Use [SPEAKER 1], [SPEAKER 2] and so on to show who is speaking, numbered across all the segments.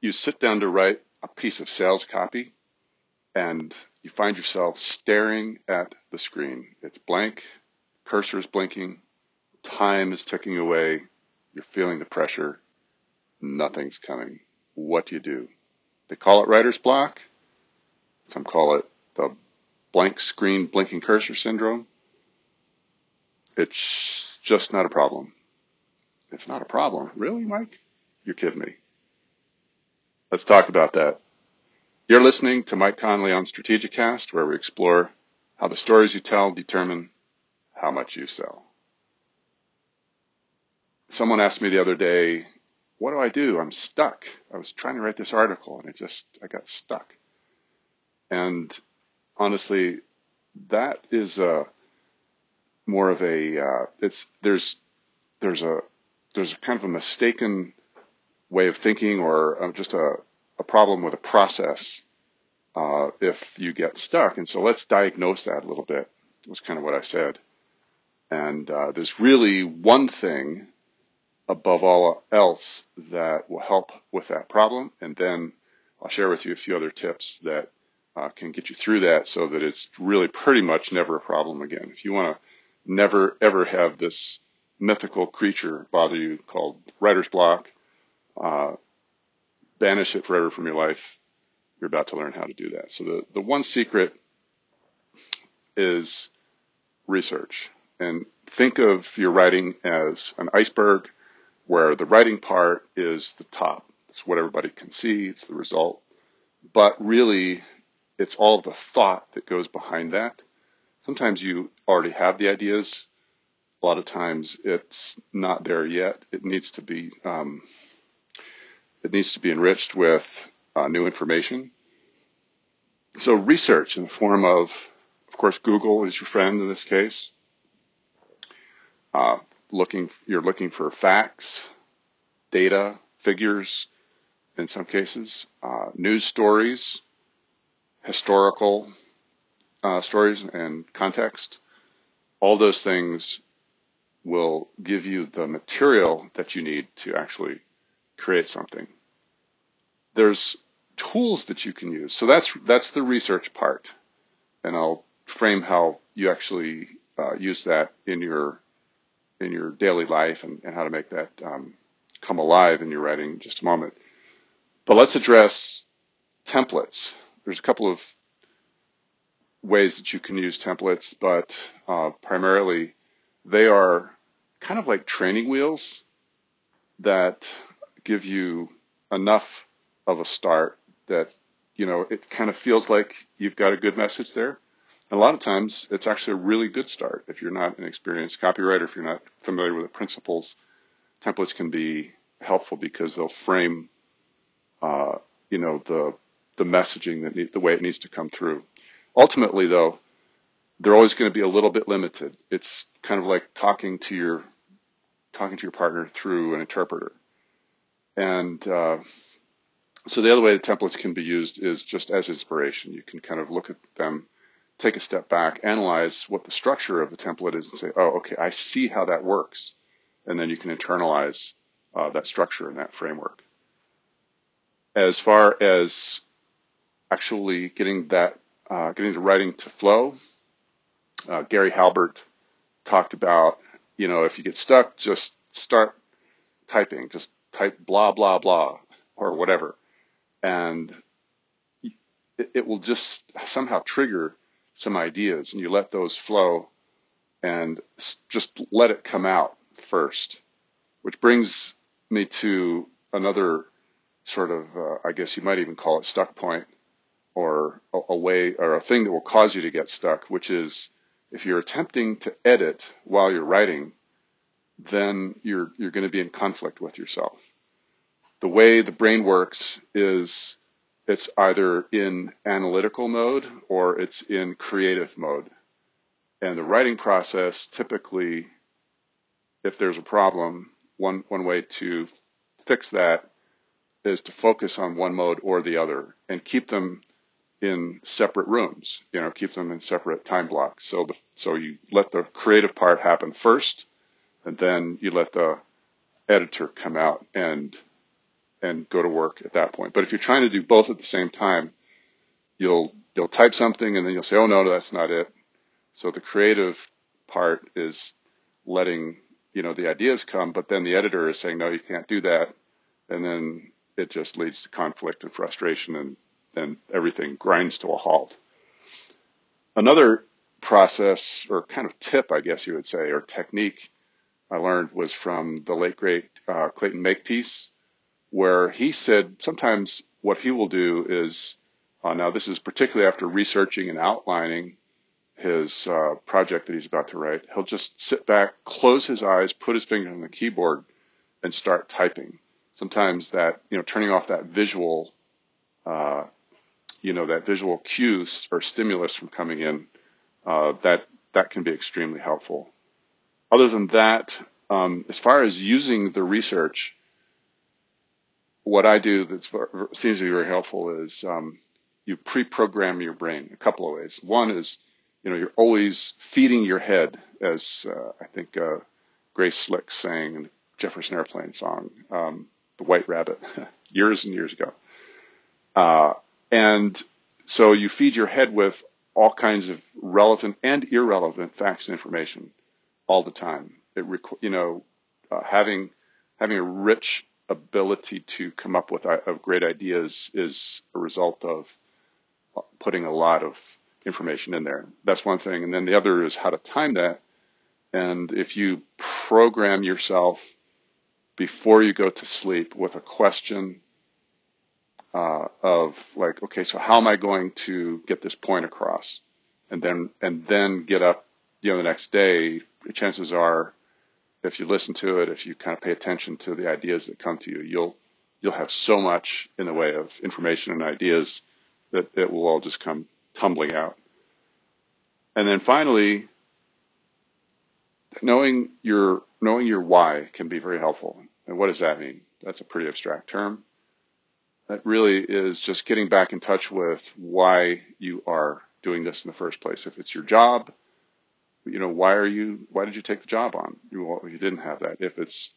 [SPEAKER 1] you sit down to write a piece of sales copy and you find yourself staring at the screen. It's blank, cursor is blinking, time is ticking away, you're feeling the pressure, nothing's coming. What do you do? They call it writer's block. Some call it the blank screen blinking cursor syndrome. It's just not a problem. It's not a problem. Really, Mike? You're kidding me. Let's talk about that. You're listening to Mike Conley on Strategic Cast, where we explore how the stories you tell determine how much you sell. Someone asked me the other day, what do I do? I'm stuck. I was trying to write this article and I just, I got stuck. And honestly, that is a more of a, uh, it's, there's, there's a, there's kind of a mistaken way of thinking or uh, just a, a problem with a process uh, if you get stuck. And so let's diagnose that a little bit. Was kind of what I said. And uh, there's really one thing above all else that will help with that problem, and then I'll share with you a few other tips that uh, can get you through that so that it's really pretty much never a problem again. If you want to never ever have this mythical creature bother you called writer's block, uh, banish it forever from your life. You're about to learn how to do that. So the, the one secret is research and think of your writing as an iceberg where the writing part is the top. It's what everybody can see. It's the result. But really, it's all the thought that goes behind that. Sometimes you already have the ideas. A lot of times it's not there yet. It needs to be um, it needs to be enriched with uh, new information. So research in the form of, of course, Google is your friend in this case. Uh, looking, you're looking for facts, data, figures, in some cases, uh, news stories, historical uh, stories and context. All those things will give you the material that you need to actually create something. There's tools that you can use. So that's that's the research part, and I'll frame how you actually uh, use that in your in your daily life and, and how to make that um, come alive in your writing in just a moment. But let's address templates. There's a couple of ways that you can use templates, but uh, primarily they are kind of like training wheels that give you enough of a start that you know it kind of feels like you've got a good message there And a lot of times it's actually a really good start if you're not an experienced copywriter, if you're not familiar with the principles. Templates can be helpful because they'll frame, uh, you know, the the messaging that need, the way it needs to come through. Ultimately, though, they're always going to be a little bit limited. It's kind of like talking to your talking to your partner through an interpreter. And uh, so the other way the templates can be used is just as inspiration. You can kind of look at them take a step back, analyze what the structure of the template is, and say, oh, okay, I see how that works. And then you can internalize uh, that structure and that framework. As far as actually getting that, uh, getting the writing to flow, uh, Gary Halbert talked about, you know, if you get stuck, just start typing, just type blah, blah, blah, or whatever. And it, it will just somehow trigger some ideas and you let those flow and just let it come out first, which brings me to another sort of, uh, I guess you might even call it stuck point or a, a way or a thing that will cause you to get stuck, which is if you're attempting to edit while you're writing, then you're, you're going to be in conflict with yourself. The way the brain works is it's either in analytical mode or it's in creative mode. And the writing process typically, if there's a problem, one, one way to fix that is to focus on one mode or the other and keep them in separate rooms, you know, keep them in separate time blocks. So the, so you let the creative part happen first and then you let the editor come out and and go to work at that point. But if you're trying to do both at the same time, you'll you'll type something and then you'll say, "Oh no, that's not it." So the creative part is letting you know the ideas come, but then the editor is saying, "No, you can't do that," and then it just leads to conflict and frustration, and then everything grinds to a halt. Another process or kind of tip, I guess you would say, or technique I learned was from the late great uh, Clayton Makepeace, where he said sometimes what he will do is, uh, now this is particularly after researching and outlining his uh, project that he's about to write, he'll just sit back, close his eyes, put his finger on the keyboard, and start typing. Sometimes that, you know, turning off that visual, uh, you know, that visual cue or stimulus from coming in, uh, that that can be extremely helpful. Other than that, um, as far as using the research, what I do that seems to be very helpful is um, you pre-program your brain a couple of ways. One is, you know, you're always feeding your head, as uh, I think uh, Grace Slick sang in Jefferson Airplane song, um, "The White Rabbit," years and years ago. Uh, and so you feed your head with all kinds of relevant and irrelevant facts and information all the time. It, you know, uh, having having a rich ability to come up with uh, of great ideas is a result of putting a lot of information in there. That's one thing, and then the other is how to time that. And if you program yourself before you go to sleep with a question uh, of like, okay, so how am I going to get this point across? And then and then get up, you know, the next day. Chances are if you listen to it, if you kind of pay attention to the ideas that come to you, you'll you'll have so much in the way of information and ideas that it will all just come tumbling out. And then finally, knowing your knowing your why can be very helpful. And what does that mean? That's a pretty abstract term. That really is just getting back in touch with why you are doing this in the first place. If it's your job, you know, why are you, why did you take the job on? You, you didn't have that. If it's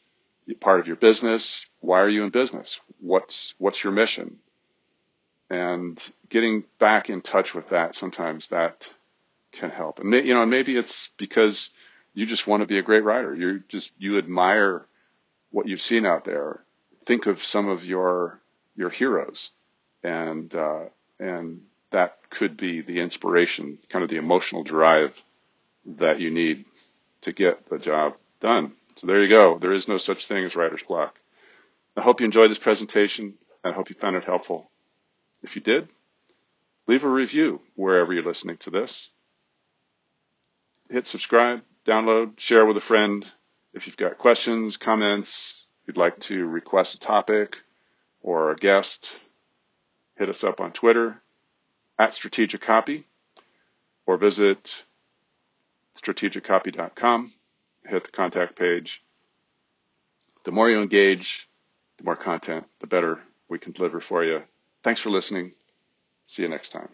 [SPEAKER 1] part of your business, why are you in business? What's, what's your mission? And getting back in touch with that, sometimes that can help. And, you know, maybe it's because you just want to be a great writer. You just, you admire what you've seen out there. Think of some of your, your heroes and, uh, and that could be the inspiration, kind of the emotional drive that you need to get the job done. So there you go. There is no such thing as writer's block. I hope you enjoyed this presentation. And I hope you found it helpful. If you did, leave a review wherever you're listening to this. Hit subscribe, download, share with a friend. If you've got questions, comments, you'd like to request a topic or a guest, hit us up on Twitter at Strategic Copy or visit strategiccopy.com, hit the contact page. The more you engage, the more content, the better we can deliver for you. Thanks for listening. See you next time.